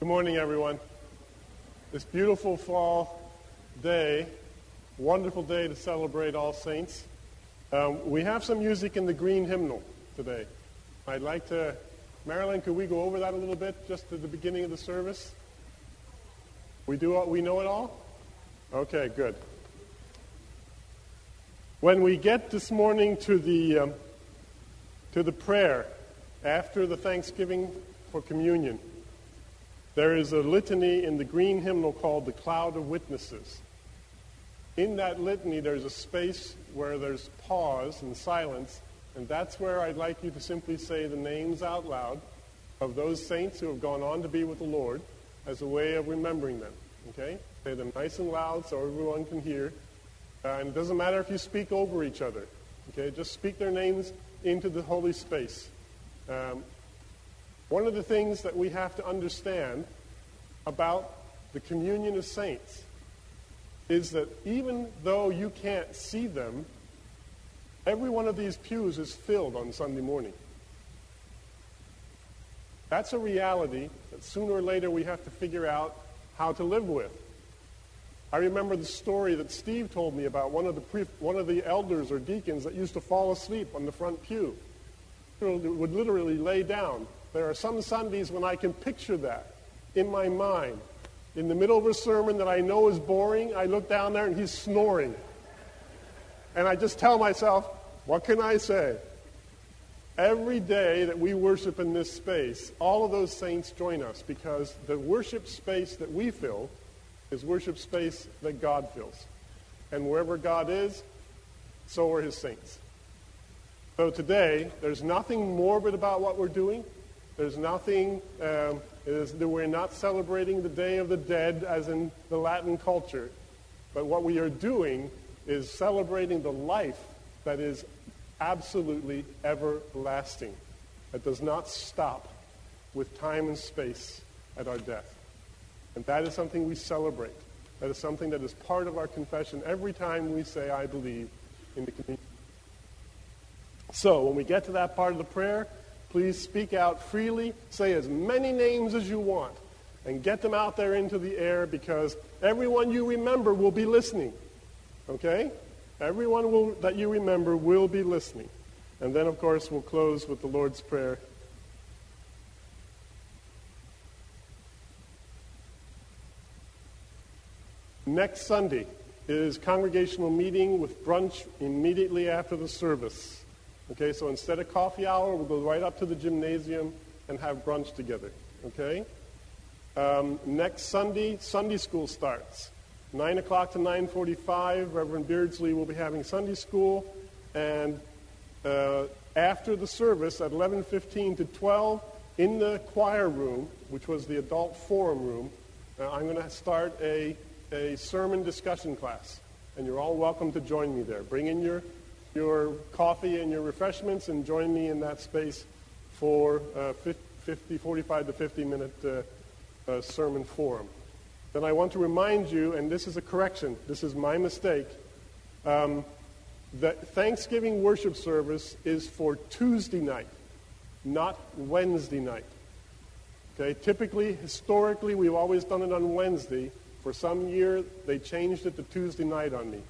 Good morning, everyone. This beautiful fall day, wonderful day to celebrate All Saints. Um, we have some music in the green hymnal today. I'd like to, Marilyn, could we go over that a little bit just at the beginning of the service? We do. We know it all. Okay, good. When we get this morning to the um, to the prayer after the Thanksgiving for communion. There is a litany in the green hymnal called the Cloud of Witnesses. In that litany, there's a space where there's pause and silence, and that's where I'd like you to simply say the names out loud of those saints who have gone on to be with the Lord as a way of remembering them. Okay? Say them nice and loud so everyone can hear. Uh, and it doesn't matter if you speak over each other. Okay? Just speak their names into the holy space. Um, one of the things that we have to understand about the communion of saints is that even though you can't see them, every one of these pews is filled on Sunday morning. That's a reality that sooner or later we have to figure out how to live with. I remember the story that Steve told me about one of the, pre- one of the elders or deacons that used to fall asleep on the front pew. Would literally lay down there are some Sundays when I can picture that in my mind. In the middle of a sermon that I know is boring, I look down there and he's snoring. And I just tell myself, what can I say? Every day that we worship in this space, all of those saints join us because the worship space that we fill is worship space that God fills. And wherever God is, so are his saints. So today, there's nothing morbid about what we're doing. There's nothing, um, is, we're not celebrating the Day of the Dead as in the Latin culture. But what we are doing is celebrating the life that is absolutely everlasting, that does not stop with time and space at our death. And that is something we celebrate. That is something that is part of our confession every time we say, I believe in the communion. So when we get to that part of the prayer, Please speak out freely. Say as many names as you want and get them out there into the air because everyone you remember will be listening. Okay? Everyone will, that you remember will be listening. And then, of course, we'll close with the Lord's Prayer. Next Sunday is congregational meeting with brunch immediately after the service. Okay, so instead of coffee hour, we'll go right up to the gymnasium and have brunch together. Okay? Um, next Sunday, Sunday school starts. 9 o'clock to 9.45, Reverend Beardsley will be having Sunday school. And uh, after the service at 11.15 to 12, in the choir room, which was the adult forum room, uh, I'm going to start a, a sermon discussion class. And you're all welcome to join me there. Bring in your your coffee and your refreshments and join me in that space for uh, 50, 45 to 50 minute uh, uh, sermon forum. Then I want to remind you, and this is a correction, this is my mistake, um, that Thanksgiving worship service is for Tuesday night, not Wednesday night. Okay, typically, historically, we've always done it on Wednesday. For some year, they changed it to Tuesday night on me.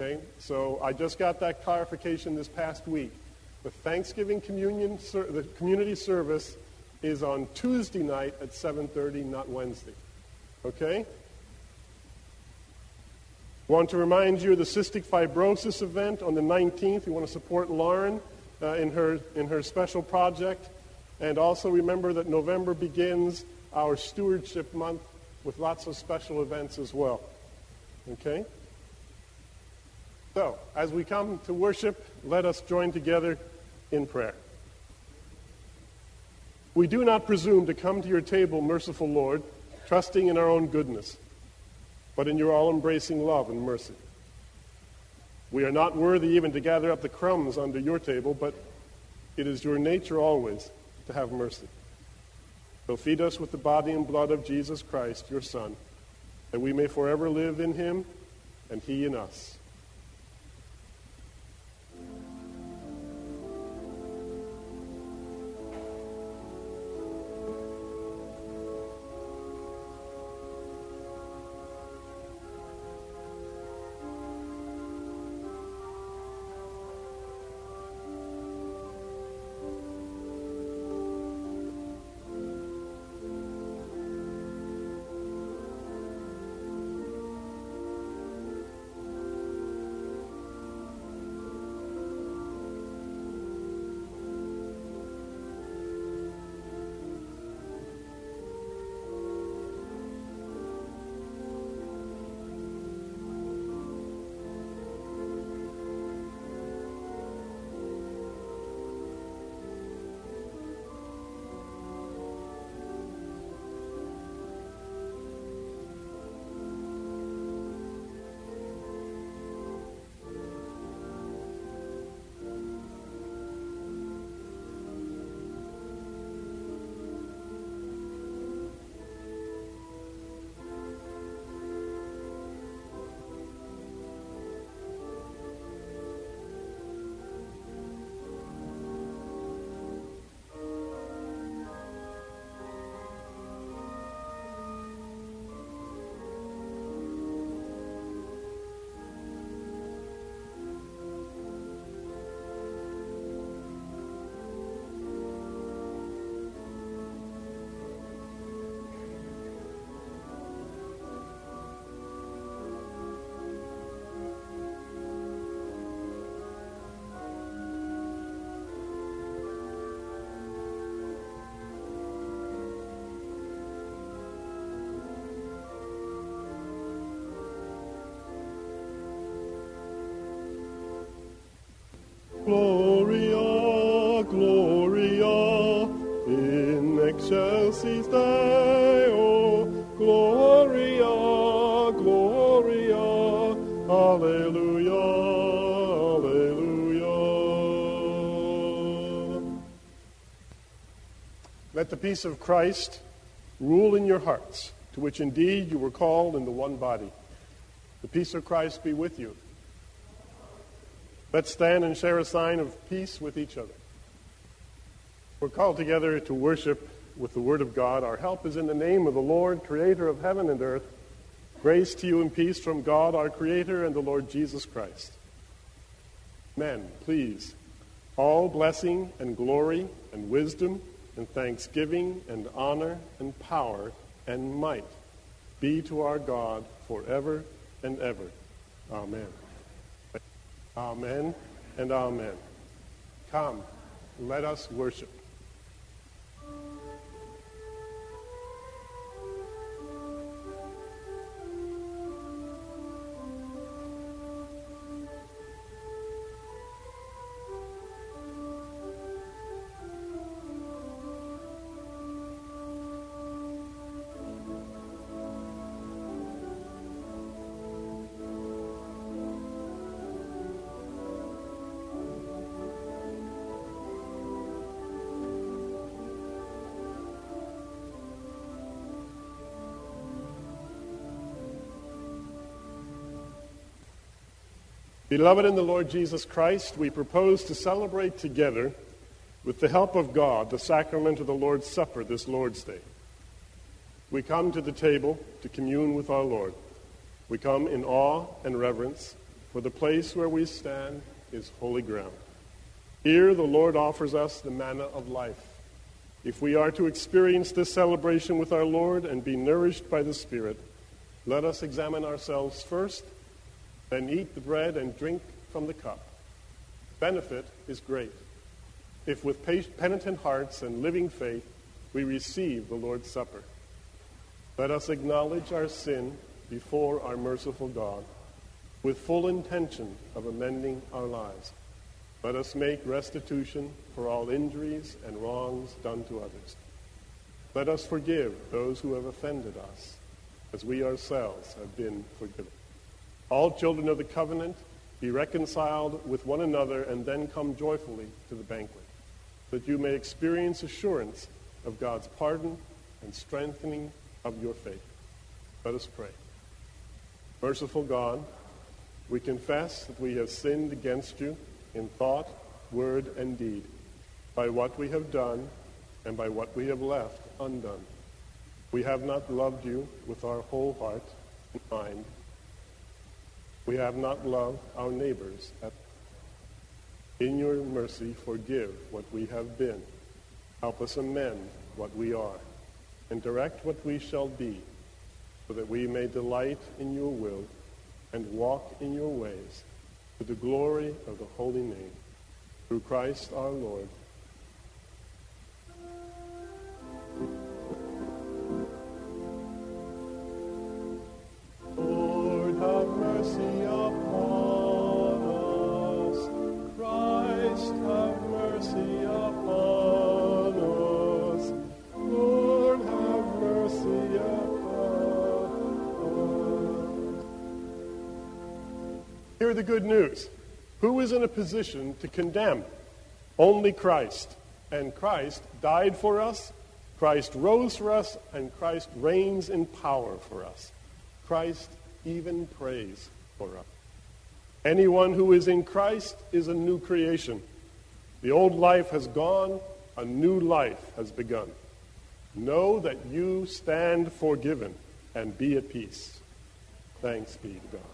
Okay, so I just got that clarification this past week. The Thanksgiving communion, the community service is on Tuesday night at 7:30, not Wednesday. Okay. Want to remind you of the cystic fibrosis event on the 19th. We want to support Lauren uh, in her in her special project, and also remember that November begins our stewardship month with lots of special events as well. Okay. So, as we come to worship, let us join together in prayer. We do not presume to come to your table, merciful Lord, trusting in our own goodness, but in your all embracing love and mercy. We are not worthy even to gather up the crumbs under your table, but it is your nature always to have mercy. So feed us with the body and blood of Jesus Christ, your Son, that we may forever live in him and he in us. The peace of Christ rule in your hearts, to which indeed you were called in the one body. The peace of Christ be with you. Let's stand and share a sign of peace with each other. We're called together to worship with the Word of God. Our help is in the name of the Lord, creator of heaven and earth. Grace to you and peace from God, our Creator, and the Lord Jesus Christ. Men, please, all blessing and glory and wisdom and thanksgiving and honor and power and might be to our God forever and ever. Amen. Amen and amen. Come, let us worship. Beloved in the Lord Jesus Christ, we propose to celebrate together, with the help of God, the sacrament of the Lord's Supper this Lord's Day. We come to the table to commune with our Lord. We come in awe and reverence, for the place where we stand is holy ground. Here, the Lord offers us the manna of life. If we are to experience this celebration with our Lord and be nourished by the Spirit, let us examine ourselves first then eat the bread and drink from the cup. Benefit is great if with penitent hearts and living faith we receive the Lord's Supper. Let us acknowledge our sin before our merciful God with full intention of amending our lives. Let us make restitution for all injuries and wrongs done to others. Let us forgive those who have offended us, as we ourselves have been forgiven. All children of the covenant, be reconciled with one another and then come joyfully to the banquet, that you may experience assurance of God's pardon and strengthening of your faith. Let us pray. Merciful God, we confess that we have sinned against you in thought, word, and deed, by what we have done and by what we have left undone. We have not loved you with our whole heart and mind we have not loved our neighbors. In your mercy, forgive what we have been. Help us amend what we are, and direct what we shall be, so that we may delight in your will and walk in your ways, to the glory of the holy name. Through Christ our Lord. Good news. Who is in a position to condemn? Only Christ. And Christ died for us, Christ rose for us, and Christ reigns in power for us. Christ even prays for us. Anyone who is in Christ is a new creation. The old life has gone, a new life has begun. Know that you stand forgiven and be at peace. Thanks be to God.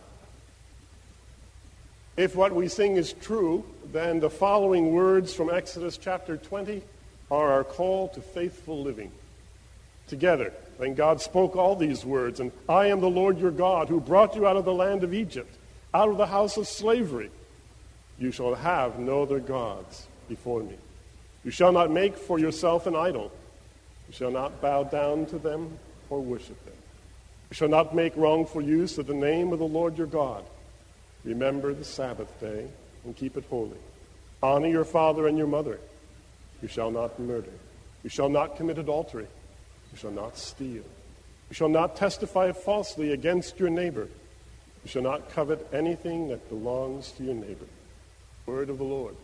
If what we sing is true, then the following words from Exodus chapter 20 are our call to faithful living. Together, then God spoke all these words, and I am the Lord your God who brought you out of the land of Egypt, out of the house of slavery. You shall have no other gods before me. You shall not make for yourself an idol. You shall not bow down to them or worship them. You shall not make wrongful use of the name of the Lord your God. Remember the Sabbath day and keep it holy. Honor your father and your mother. You shall not murder. You shall not commit adultery. You shall not steal. You shall not testify falsely against your neighbor. You shall not covet anything that belongs to your neighbor. Word of the Lord.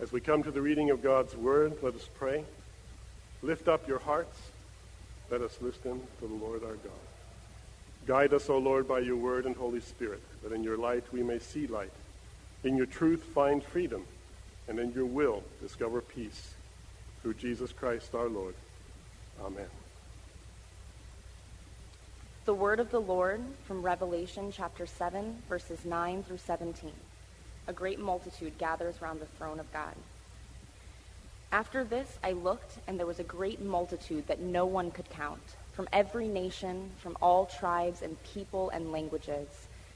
As we come to the reading of God's word, let us pray. Lift up your hearts. Let us listen to the Lord our God. Guide us, O Lord, by your word and Holy Spirit, that in your light we may see light, in your truth find freedom, and in your will discover peace. Through Jesus Christ our Lord. Amen. The word of the Lord from Revelation chapter 7, verses 9 through 17. A great multitude gathers round the throne of God. After this I looked, and there was a great multitude that no one could count, from every nation, from all tribes and people and languages,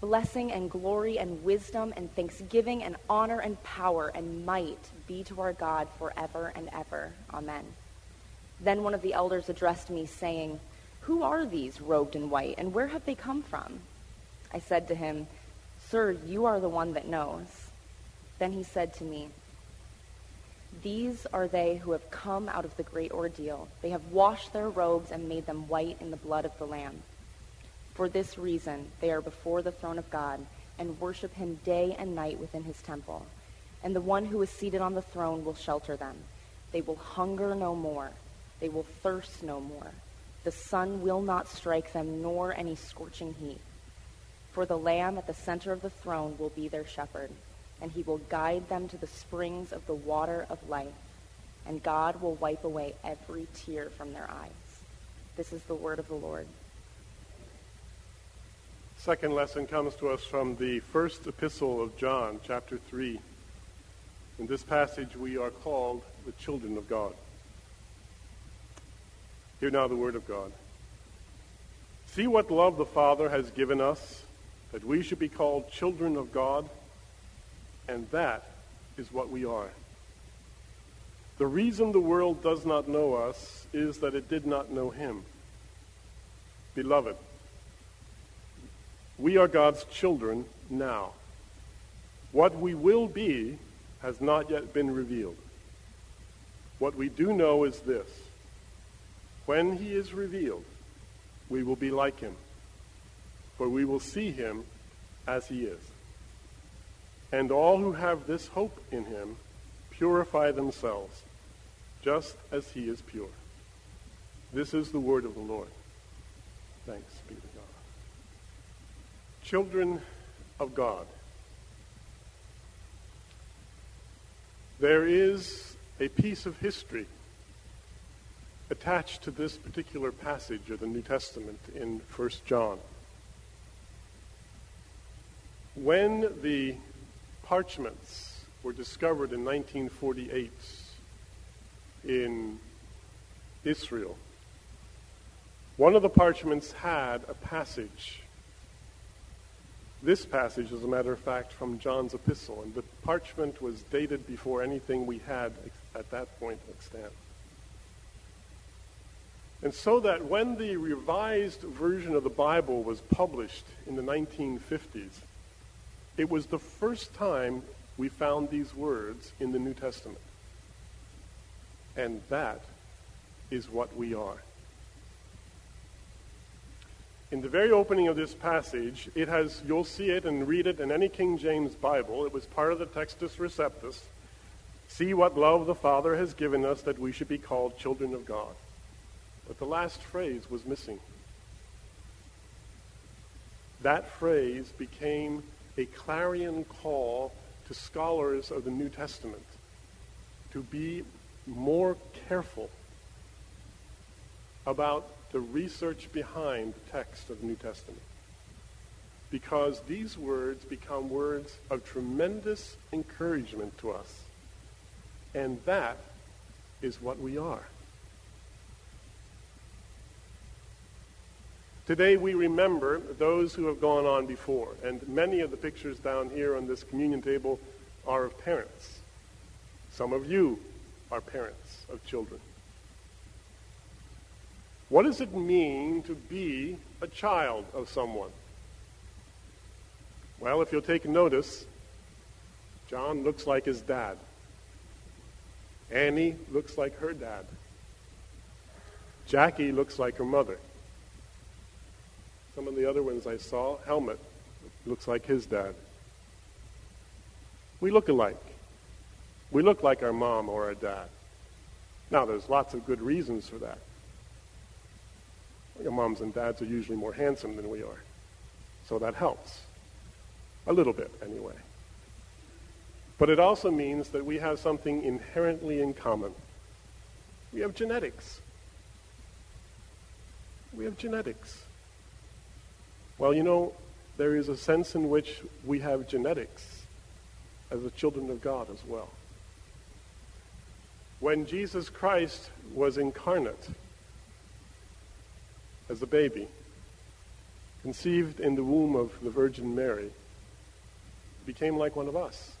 Blessing and glory and wisdom and thanksgiving and honor and power and might be to our God forever and ever. Amen. Then one of the elders addressed me, saying, Who are these robed in white, and where have they come from? I said to him, Sir, you are the one that knows. Then he said to me, these are they who have come out of the great ordeal. They have washed their robes and made them white in the blood of the Lamb. For this reason, they are before the throne of God and worship him day and night within his temple. And the one who is seated on the throne will shelter them. They will hunger no more. They will thirst no more. The sun will not strike them, nor any scorching heat. For the Lamb at the center of the throne will be their shepherd and he will guide them to the springs of the water of life, and God will wipe away every tear from their eyes. This is the word of the Lord. Second lesson comes to us from the first epistle of John, chapter 3. In this passage, we are called the children of God. Hear now the word of God. See what love the Father has given us, that we should be called children of God and that is what we are. The reason the world does not know us is that it did not know him. Beloved, we are God's children now. What we will be has not yet been revealed. What we do know is this. When he is revealed, we will be like him, for we will see him as he is. And all who have this hope in him purify themselves, just as he is pure. This is the word of the Lord. Thanks be to God. Children of God, there is a piece of history attached to this particular passage of the New Testament in 1 John. When the parchments were discovered in 1948 in Israel. One of the parchments had a passage. This passage, as a matter of fact, from John's epistle, and the parchment was dated before anything we had at that point extant. And so that when the revised version of the Bible was published in the 1950s, it was the first time we found these words in the New Testament. And that is what we are. In the very opening of this passage, it has, you'll see it and read it in any King James Bible. It was part of the Textus Receptus. See what love the Father has given us that we should be called children of God. But the last phrase was missing. That phrase became a clarion call to scholars of the New Testament to be more careful about the research behind the text of the New Testament. Because these words become words of tremendous encouragement to us. And that is what we are. Today we remember those who have gone on before, and many of the pictures down here on this communion table are of parents. Some of you are parents of children. What does it mean to be a child of someone? Well, if you'll take notice, John looks like his dad. Annie looks like her dad. Jackie looks like her mother. Some of the other ones I saw, Helmut looks like his dad. We look alike. We look like our mom or our dad. Now, there's lots of good reasons for that. Your moms and dads are usually more handsome than we are. So that helps. A little bit, anyway. But it also means that we have something inherently in common. We have genetics. We have genetics. Well, you know, there is a sense in which we have genetics as the children of God as well. When Jesus Christ was incarnate as a baby, conceived in the womb of the Virgin Mary, became like one of us.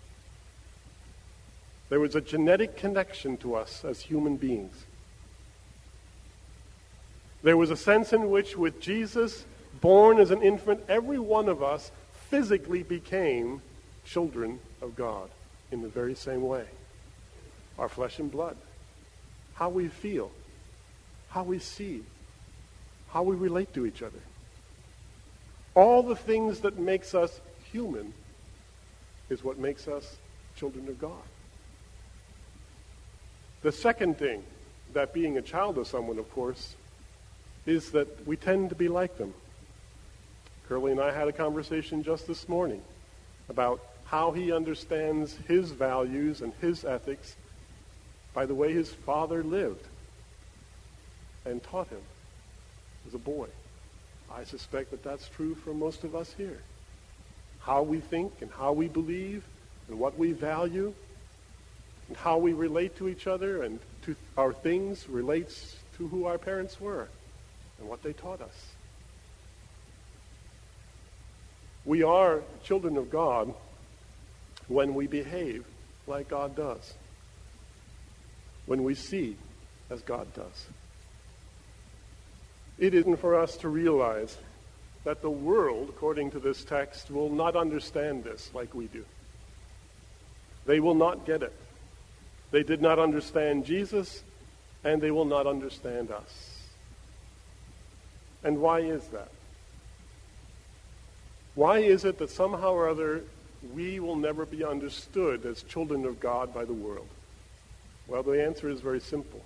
There was a genetic connection to us as human beings. There was a sense in which, with Jesus born as an infant, every one of us physically became children of God in the very same way. Our flesh and blood, how we feel, how we see, how we relate to each other. All the things that makes us human is what makes us children of God. The second thing that being a child of someone, of course, is that we tend to be like them. Curly and I had a conversation just this morning about how he understands his values and his ethics by the way his father lived and taught him as a boy. I suspect that that's true for most of us here. How we think and how we believe and what we value and how we relate to each other and to our things relates to who our parents were and what they taught us. We are children of God when we behave like God does, when we see as God does. It isn't for us to realize that the world, according to this text, will not understand this like we do. They will not get it. They did not understand Jesus, and they will not understand us. And why is that? Why is it that somehow or other we will never be understood as children of God by the world? Well, the answer is very simple.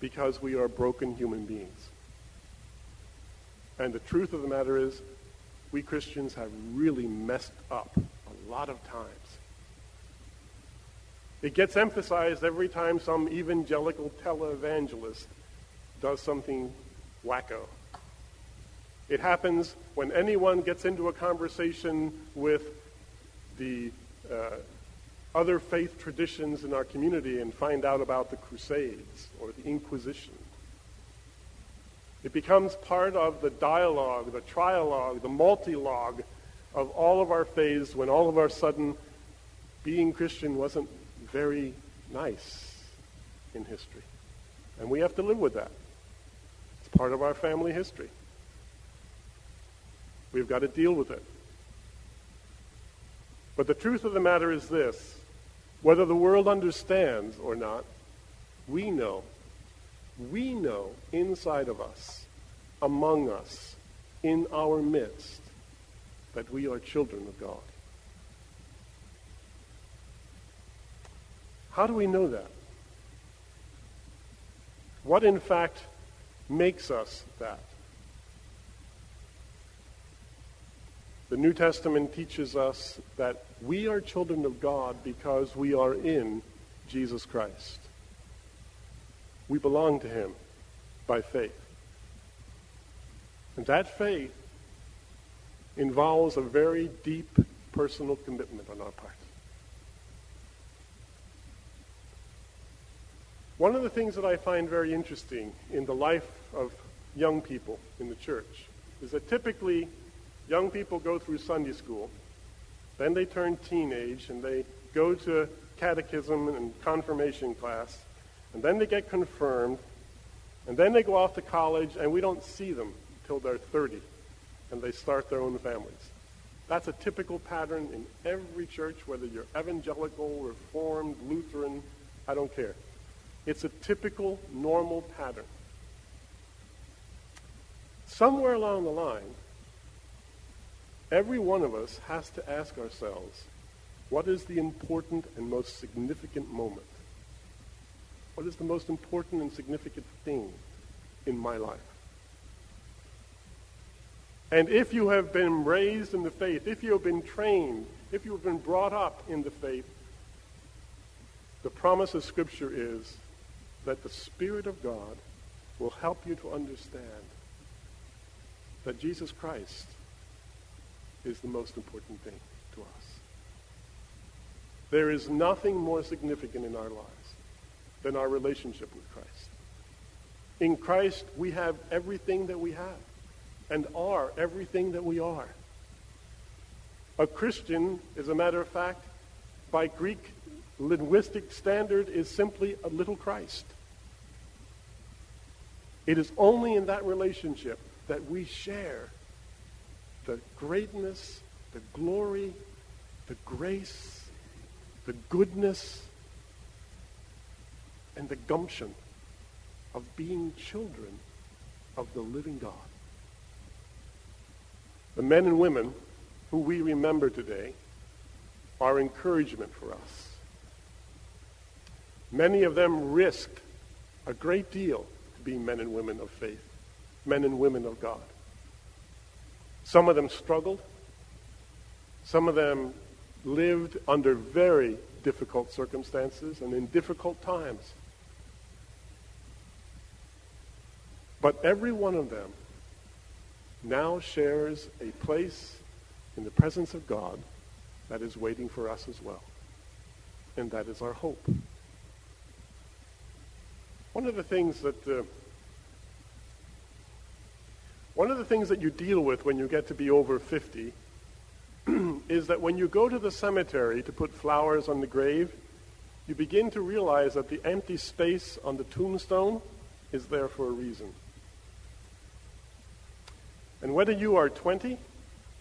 Because we are broken human beings. And the truth of the matter is, we Christians have really messed up a lot of times. It gets emphasized every time some evangelical televangelist does something wacko. It happens when anyone gets into a conversation with the uh, other faith traditions in our community and find out about the Crusades or the Inquisition. It becomes part of the dialogue, the trialogue, the multilogue of all of our faiths when all of our sudden being Christian wasn't very nice in history. And we have to live with that. It's part of our family history. We've got to deal with it. But the truth of the matter is this whether the world understands or not, we know, we know inside of us, among us, in our midst, that we are children of God. How do we know that? What, in fact, makes us that? The New Testament teaches us that we are children of God because we are in Jesus Christ. We belong to him by faith. And that faith involves a very deep personal commitment on our part. One of the things that I find very interesting in the life of young people in the church is that typically young people go through Sunday school, then they turn teenage and they go to catechism and confirmation class, and then they get confirmed, and then they go off to college, and we don't see them until they're 30 and they start their own families. That's a typical pattern in every church, whether you're evangelical, reformed, Lutheran, I don't care. It's a typical, normal pattern. Somewhere along the line, every one of us has to ask ourselves, what is the important and most significant moment? What is the most important and significant thing in my life? And if you have been raised in the faith, if you have been trained, if you have been brought up in the faith, the promise of Scripture is that the Spirit of God will help you to understand that Jesus Christ is the most important thing to us. There is nothing more significant in our lives than our relationship with Christ. In Christ, we have everything that we have and are everything that we are. A Christian, as a matter of fact, by Greek linguistic standard, is simply a little Christ. It is only in that relationship that we share the greatness, the glory, the grace, the goodness, and the gumption of being children of the living God. The men and women who we remember today are encouragement for us. Many of them risked a great deal to be men and women of faith, men and women of God. Some of them struggled. Some of them lived under very difficult circumstances and in difficult times. But every one of them now shares a place in the presence of God that is waiting for us as well. And that is our hope. One of the things that uh, one of the things that you deal with when you get to be over 50 is that when you go to the cemetery to put flowers on the grave, you begin to realize that the empty space on the tombstone is there for a reason. And whether you are 20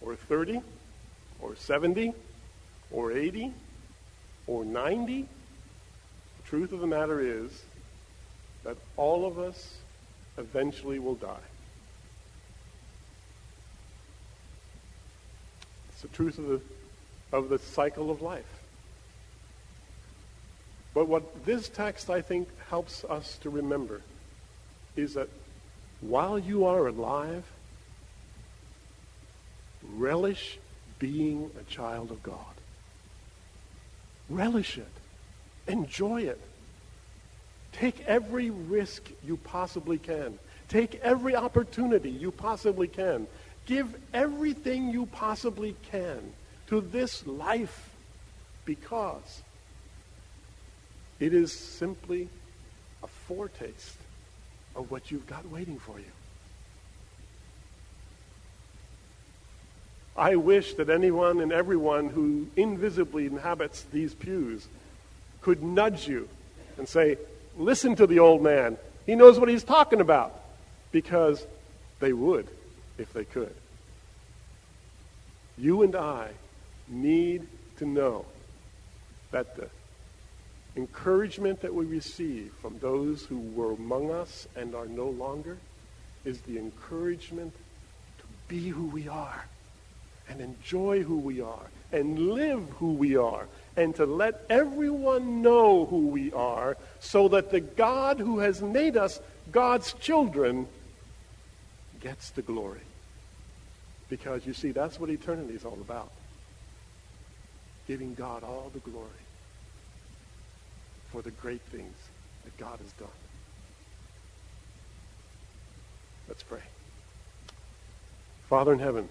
or 30 or 70 or 80 or 90, the truth of the matter is that all of us eventually will die. It's the truth of the, of the cycle of life. But what this text, I think, helps us to remember is that while you are alive, Relish being a child of God. Relish it. Enjoy it. Take every risk you possibly can. Take every opportunity you possibly can. Give everything you possibly can to this life because it is simply a foretaste of what you've got waiting for you. I wish that anyone and everyone who invisibly inhabits these pews could nudge you and say, listen to the old man. He knows what he's talking about. Because they would if they could. You and I need to know that the encouragement that we receive from those who were among us and are no longer is the encouragement to be who we are and enjoy who we are and live who we are and to let everyone know who we are so that the God who has made us God's children gets the glory. Because you see, that's what eternity is all about. Giving God all the glory for the great things that God has done. Let's pray. Father in heaven,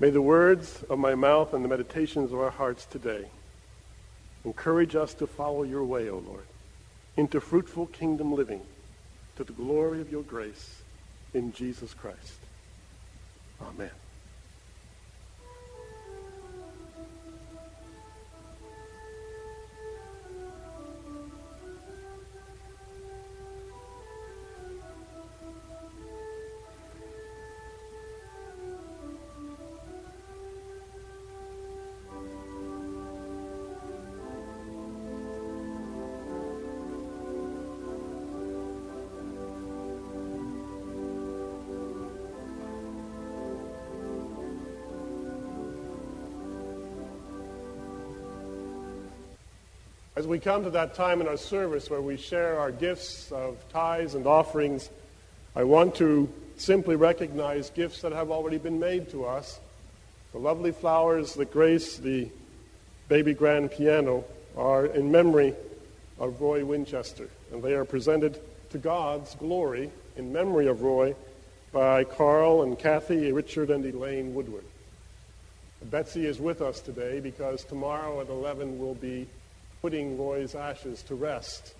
May the words of my mouth and the meditations of our hearts today encourage us to follow your way, O Lord, into fruitful kingdom living to the glory of your grace in Jesus Christ. Amen. As we come to that time in our service where we share our gifts of tithes and offerings, I want to simply recognize gifts that have already been made to us. The lovely flowers that grace the baby grand piano are in memory of Roy Winchester, and they are presented to God's glory in memory of Roy by Carl and Kathy, Richard, and Elaine Woodward. Betsy is with us today because tomorrow at 11 we'll be putting Roy's ashes to rest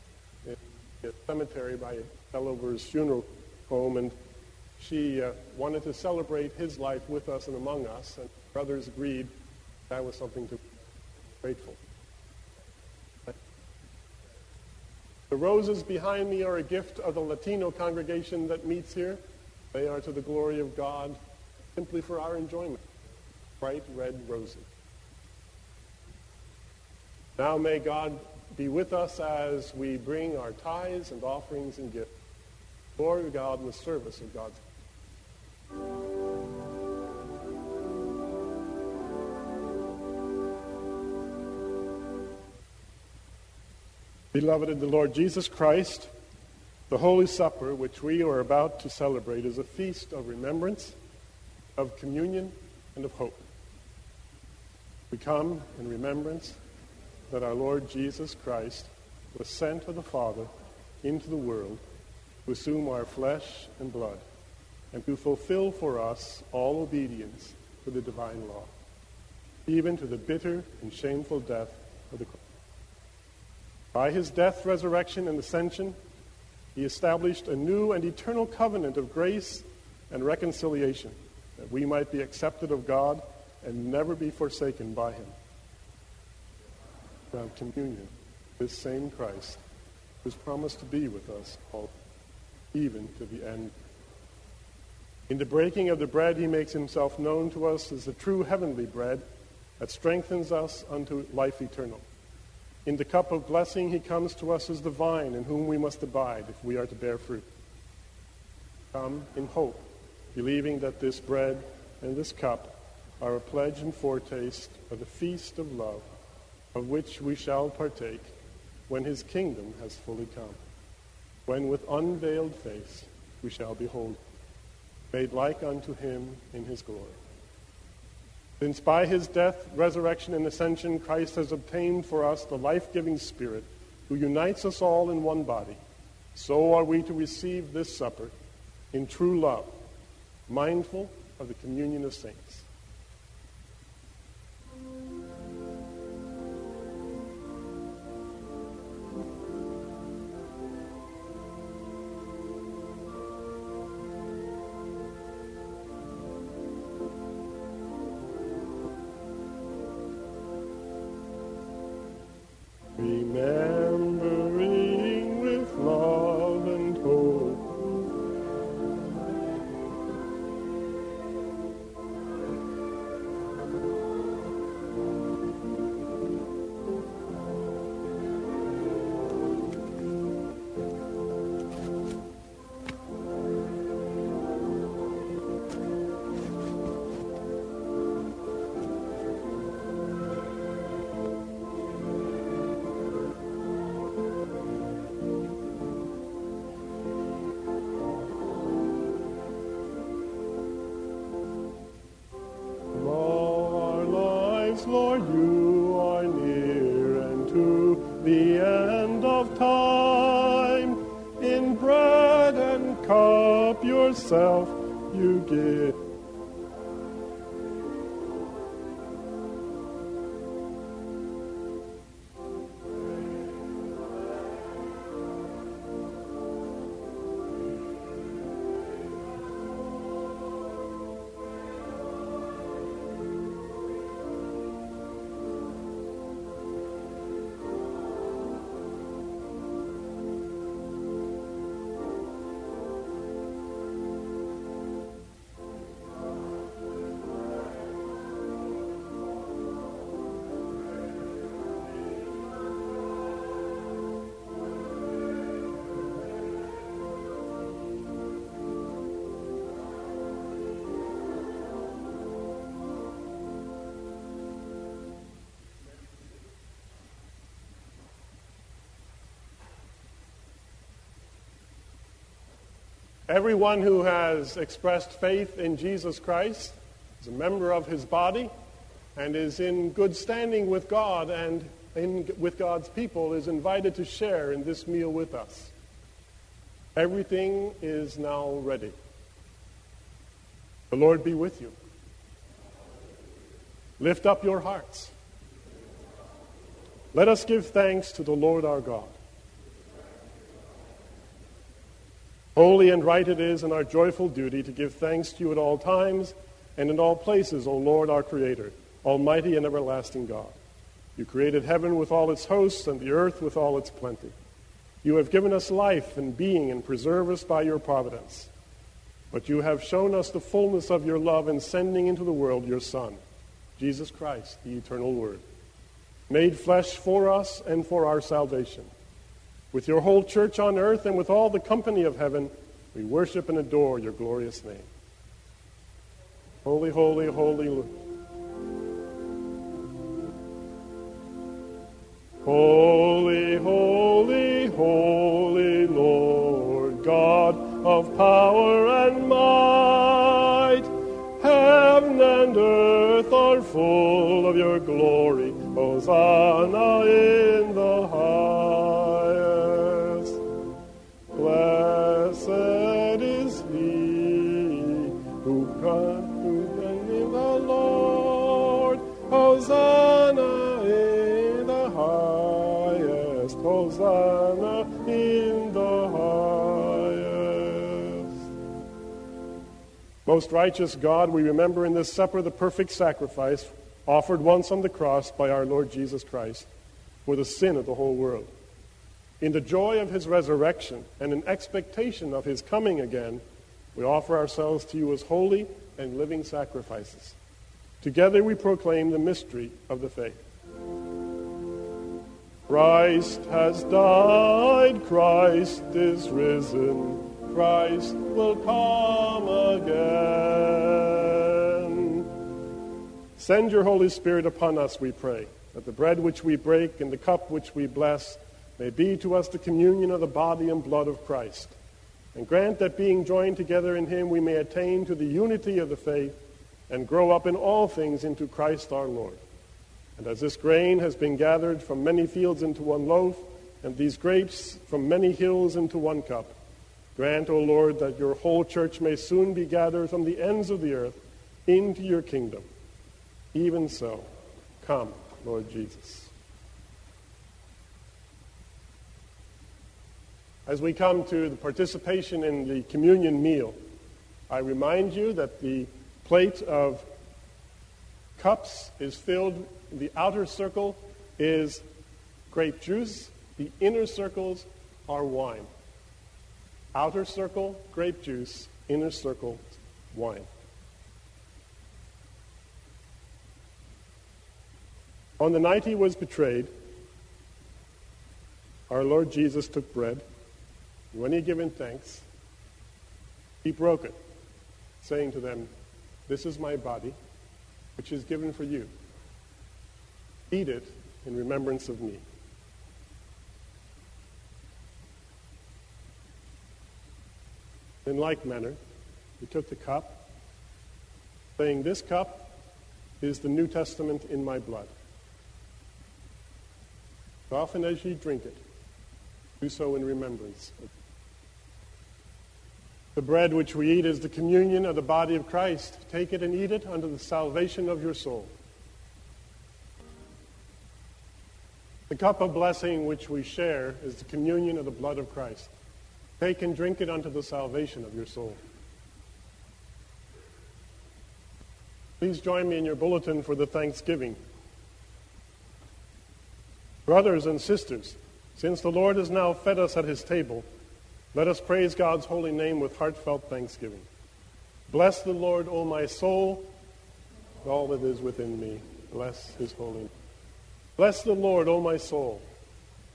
in the cemetery by Bellover's funeral home, and she uh, wanted to celebrate his life with us and among us, and brothers agreed that was something to be grateful. The roses behind me are a gift of the Latino congregation that meets here. They are to the glory of God, simply for our enjoyment. Bright red roses. Now may God be with us as we bring our tithes and offerings and gifts. Glory to God in the service of God's. Beloved in the Lord Jesus Christ, the Holy Supper, which we are about to celebrate, is a feast of remembrance, of communion, and of hope. We come in remembrance that our Lord Jesus Christ was sent of the Father into the world to assume our flesh and blood and to fulfill for us all obedience to the divine law, even to the bitter and shameful death of the cross. By his death, resurrection, and ascension, he established a new and eternal covenant of grace and reconciliation, that we might be accepted of God and never be forsaken by him. Now, communion, this same Christ, who's promised to be with us all, even to the end. In the breaking of the bread, he makes himself known to us as the true heavenly bread that strengthens us unto life eternal. In the cup of blessing, he comes to us as the vine in whom we must abide if we are to bear fruit. Come in hope, believing that this bread and this cup are a pledge and foretaste of the feast of love, of which we shall partake when his kingdom has fully come, when with unveiled face we shall behold, made like unto him in his glory. Since by his death, resurrection, and ascension, Christ has obtained for us the life giving Spirit who unites us all in one body, so are we to receive this supper in true love, mindful of the communion of saints. The end of time, in bread and cup yourself you give. Everyone who has expressed faith in Jesus Christ is a member of his body and is in good standing with God and in, with God's people is invited to share in this meal with us. Everything is now ready. The Lord be with you. Lift up your hearts. Let us give thanks to the Lord our God. Holy and right it is and our joyful duty to give thanks to you at all times and in all places, O Lord our Creator, Almighty and everlasting God. You created heaven with all its hosts and the earth with all its plenty. You have given us life and being and preserve us by your providence. But you have shown us the fullness of your love in sending into the world your Son, Jesus Christ, the eternal Word, made flesh for us and for our salvation. With your whole church on earth and with all the company of heaven, we worship and adore your glorious name. Holy, holy, holy. Lord. Holy, holy, holy Lord, God of power and might. Heaven and earth are full of your glory. Hosanna Most righteous God, we remember in this supper the perfect sacrifice offered once on the cross by our Lord Jesus Christ for the sin of the whole world. In the joy of his resurrection and in expectation of his coming again, we offer ourselves to you as holy and living sacrifices. Together we proclaim the mystery of the faith. Christ has died, Christ is risen, Christ will come again. Send your Holy Spirit upon us, we pray, that the bread which we break and the cup which we bless may be to us the communion of the body and blood of Christ. And grant that being joined together in him, we may attain to the unity of the faith and grow up in all things into Christ our Lord. And as this grain has been gathered from many fields into one loaf, and these grapes from many hills into one cup, grant, O Lord, that your whole church may soon be gathered from the ends of the earth into your kingdom. Even so, come, Lord Jesus. As we come to the participation in the communion meal, I remind you that the plate of cups is filled, the outer circle is grape juice, the inner circles are wine. Outer circle, grape juice, inner circle, wine. On the night he was betrayed, our Lord Jesus took bread. When he had given thanks, he broke it, saying to them, This is my body, which is given for you. Eat it in remembrance of me. In like manner, he took the cup, saying, This cup is the New Testament in my blood. As often as ye drink it, do so in remembrance of the bread which we eat is the communion of the body of Christ. Take it and eat it unto the salvation of your soul. The cup of blessing which we share is the communion of the blood of Christ. Take and drink it unto the salvation of your soul. Please join me in your bulletin for the Thanksgiving. Brothers and sisters, since the Lord has now fed us at his table, let us praise God's holy name with heartfelt thanksgiving. Bless the Lord, O my soul, all that is within me. Bless his holy name. Bless the Lord, O my soul,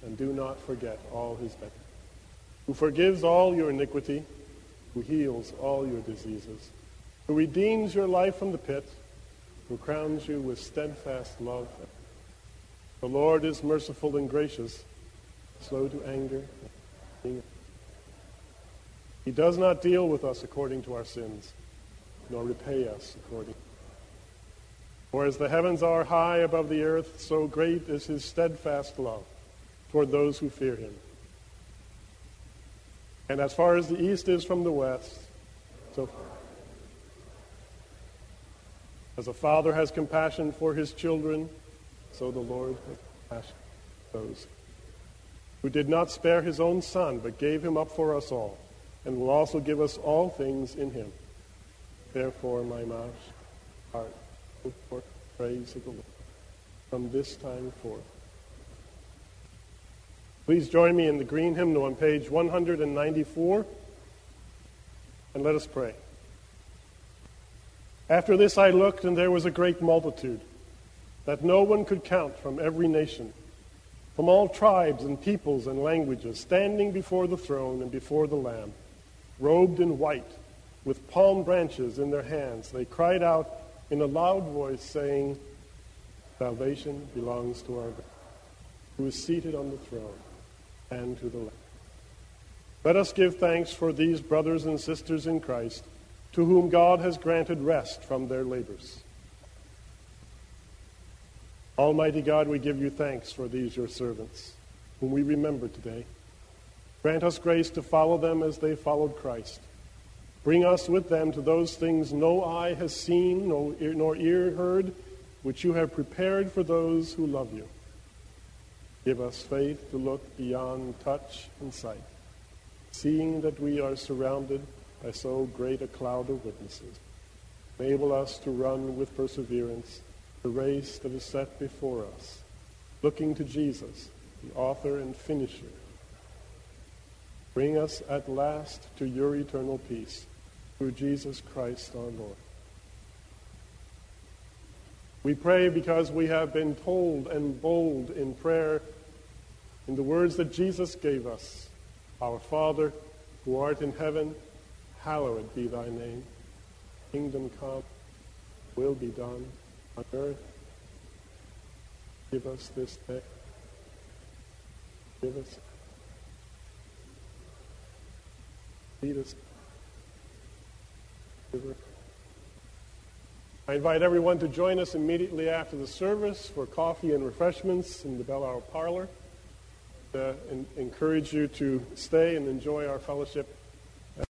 and do not forget all his benefits. Who forgives all your iniquity, who heals all your diseases, who redeems your life from the pit, who crowns you with steadfast love. The Lord is merciful and gracious, slow to anger. He does not deal with us according to our sins, nor repay us according. For as the heavens are high above the earth, so great is his steadfast love toward those who fear him. And as far as the east is from the west, so as a father has compassion for his children, so the Lord has compassion for those who did not spare his own son, but gave him up for us all, and will also give us all things in him. Therefore, my mouth, heart, praise of the Lord from this time forth. Please join me in the green hymnal on page 194, and let us pray. After this I looked, and there was a great multitude that no one could count from every nation, from all tribes and peoples and languages, standing before the throne and before the Lamb, robed in white, with palm branches in their hands. They cried out in a loud voice, saying, Salvation belongs to our God, who is seated on the throne, and to the Lamb. Let us give thanks for these brothers and sisters in Christ to whom God has granted rest from their labors. Almighty God, we give you thanks for these your servants, whom we remember today. Grant us grace to follow them as they followed Christ. Bring us with them to those things no eye has seen, nor ear heard, which you have prepared for those who love you. Give us faith to look beyond touch and sight, seeing that we are surrounded by so great a cloud of witnesses. Enable us to run with perseverance the race that is set before us, looking to Jesus, the author and finisher. Bring us at last to your eternal peace through Jesus Christ our Lord. We pray because we have been told and bold in prayer in the words that Jesus gave us Our Father, who art in heaven, hallowed be thy name. Kingdom come, will be done on earth. Give us this day. Give us. Lead us. I invite everyone to join us immediately after the service for coffee and refreshments in the Bell Parlor. Uh, encourage you to stay and enjoy our fellowship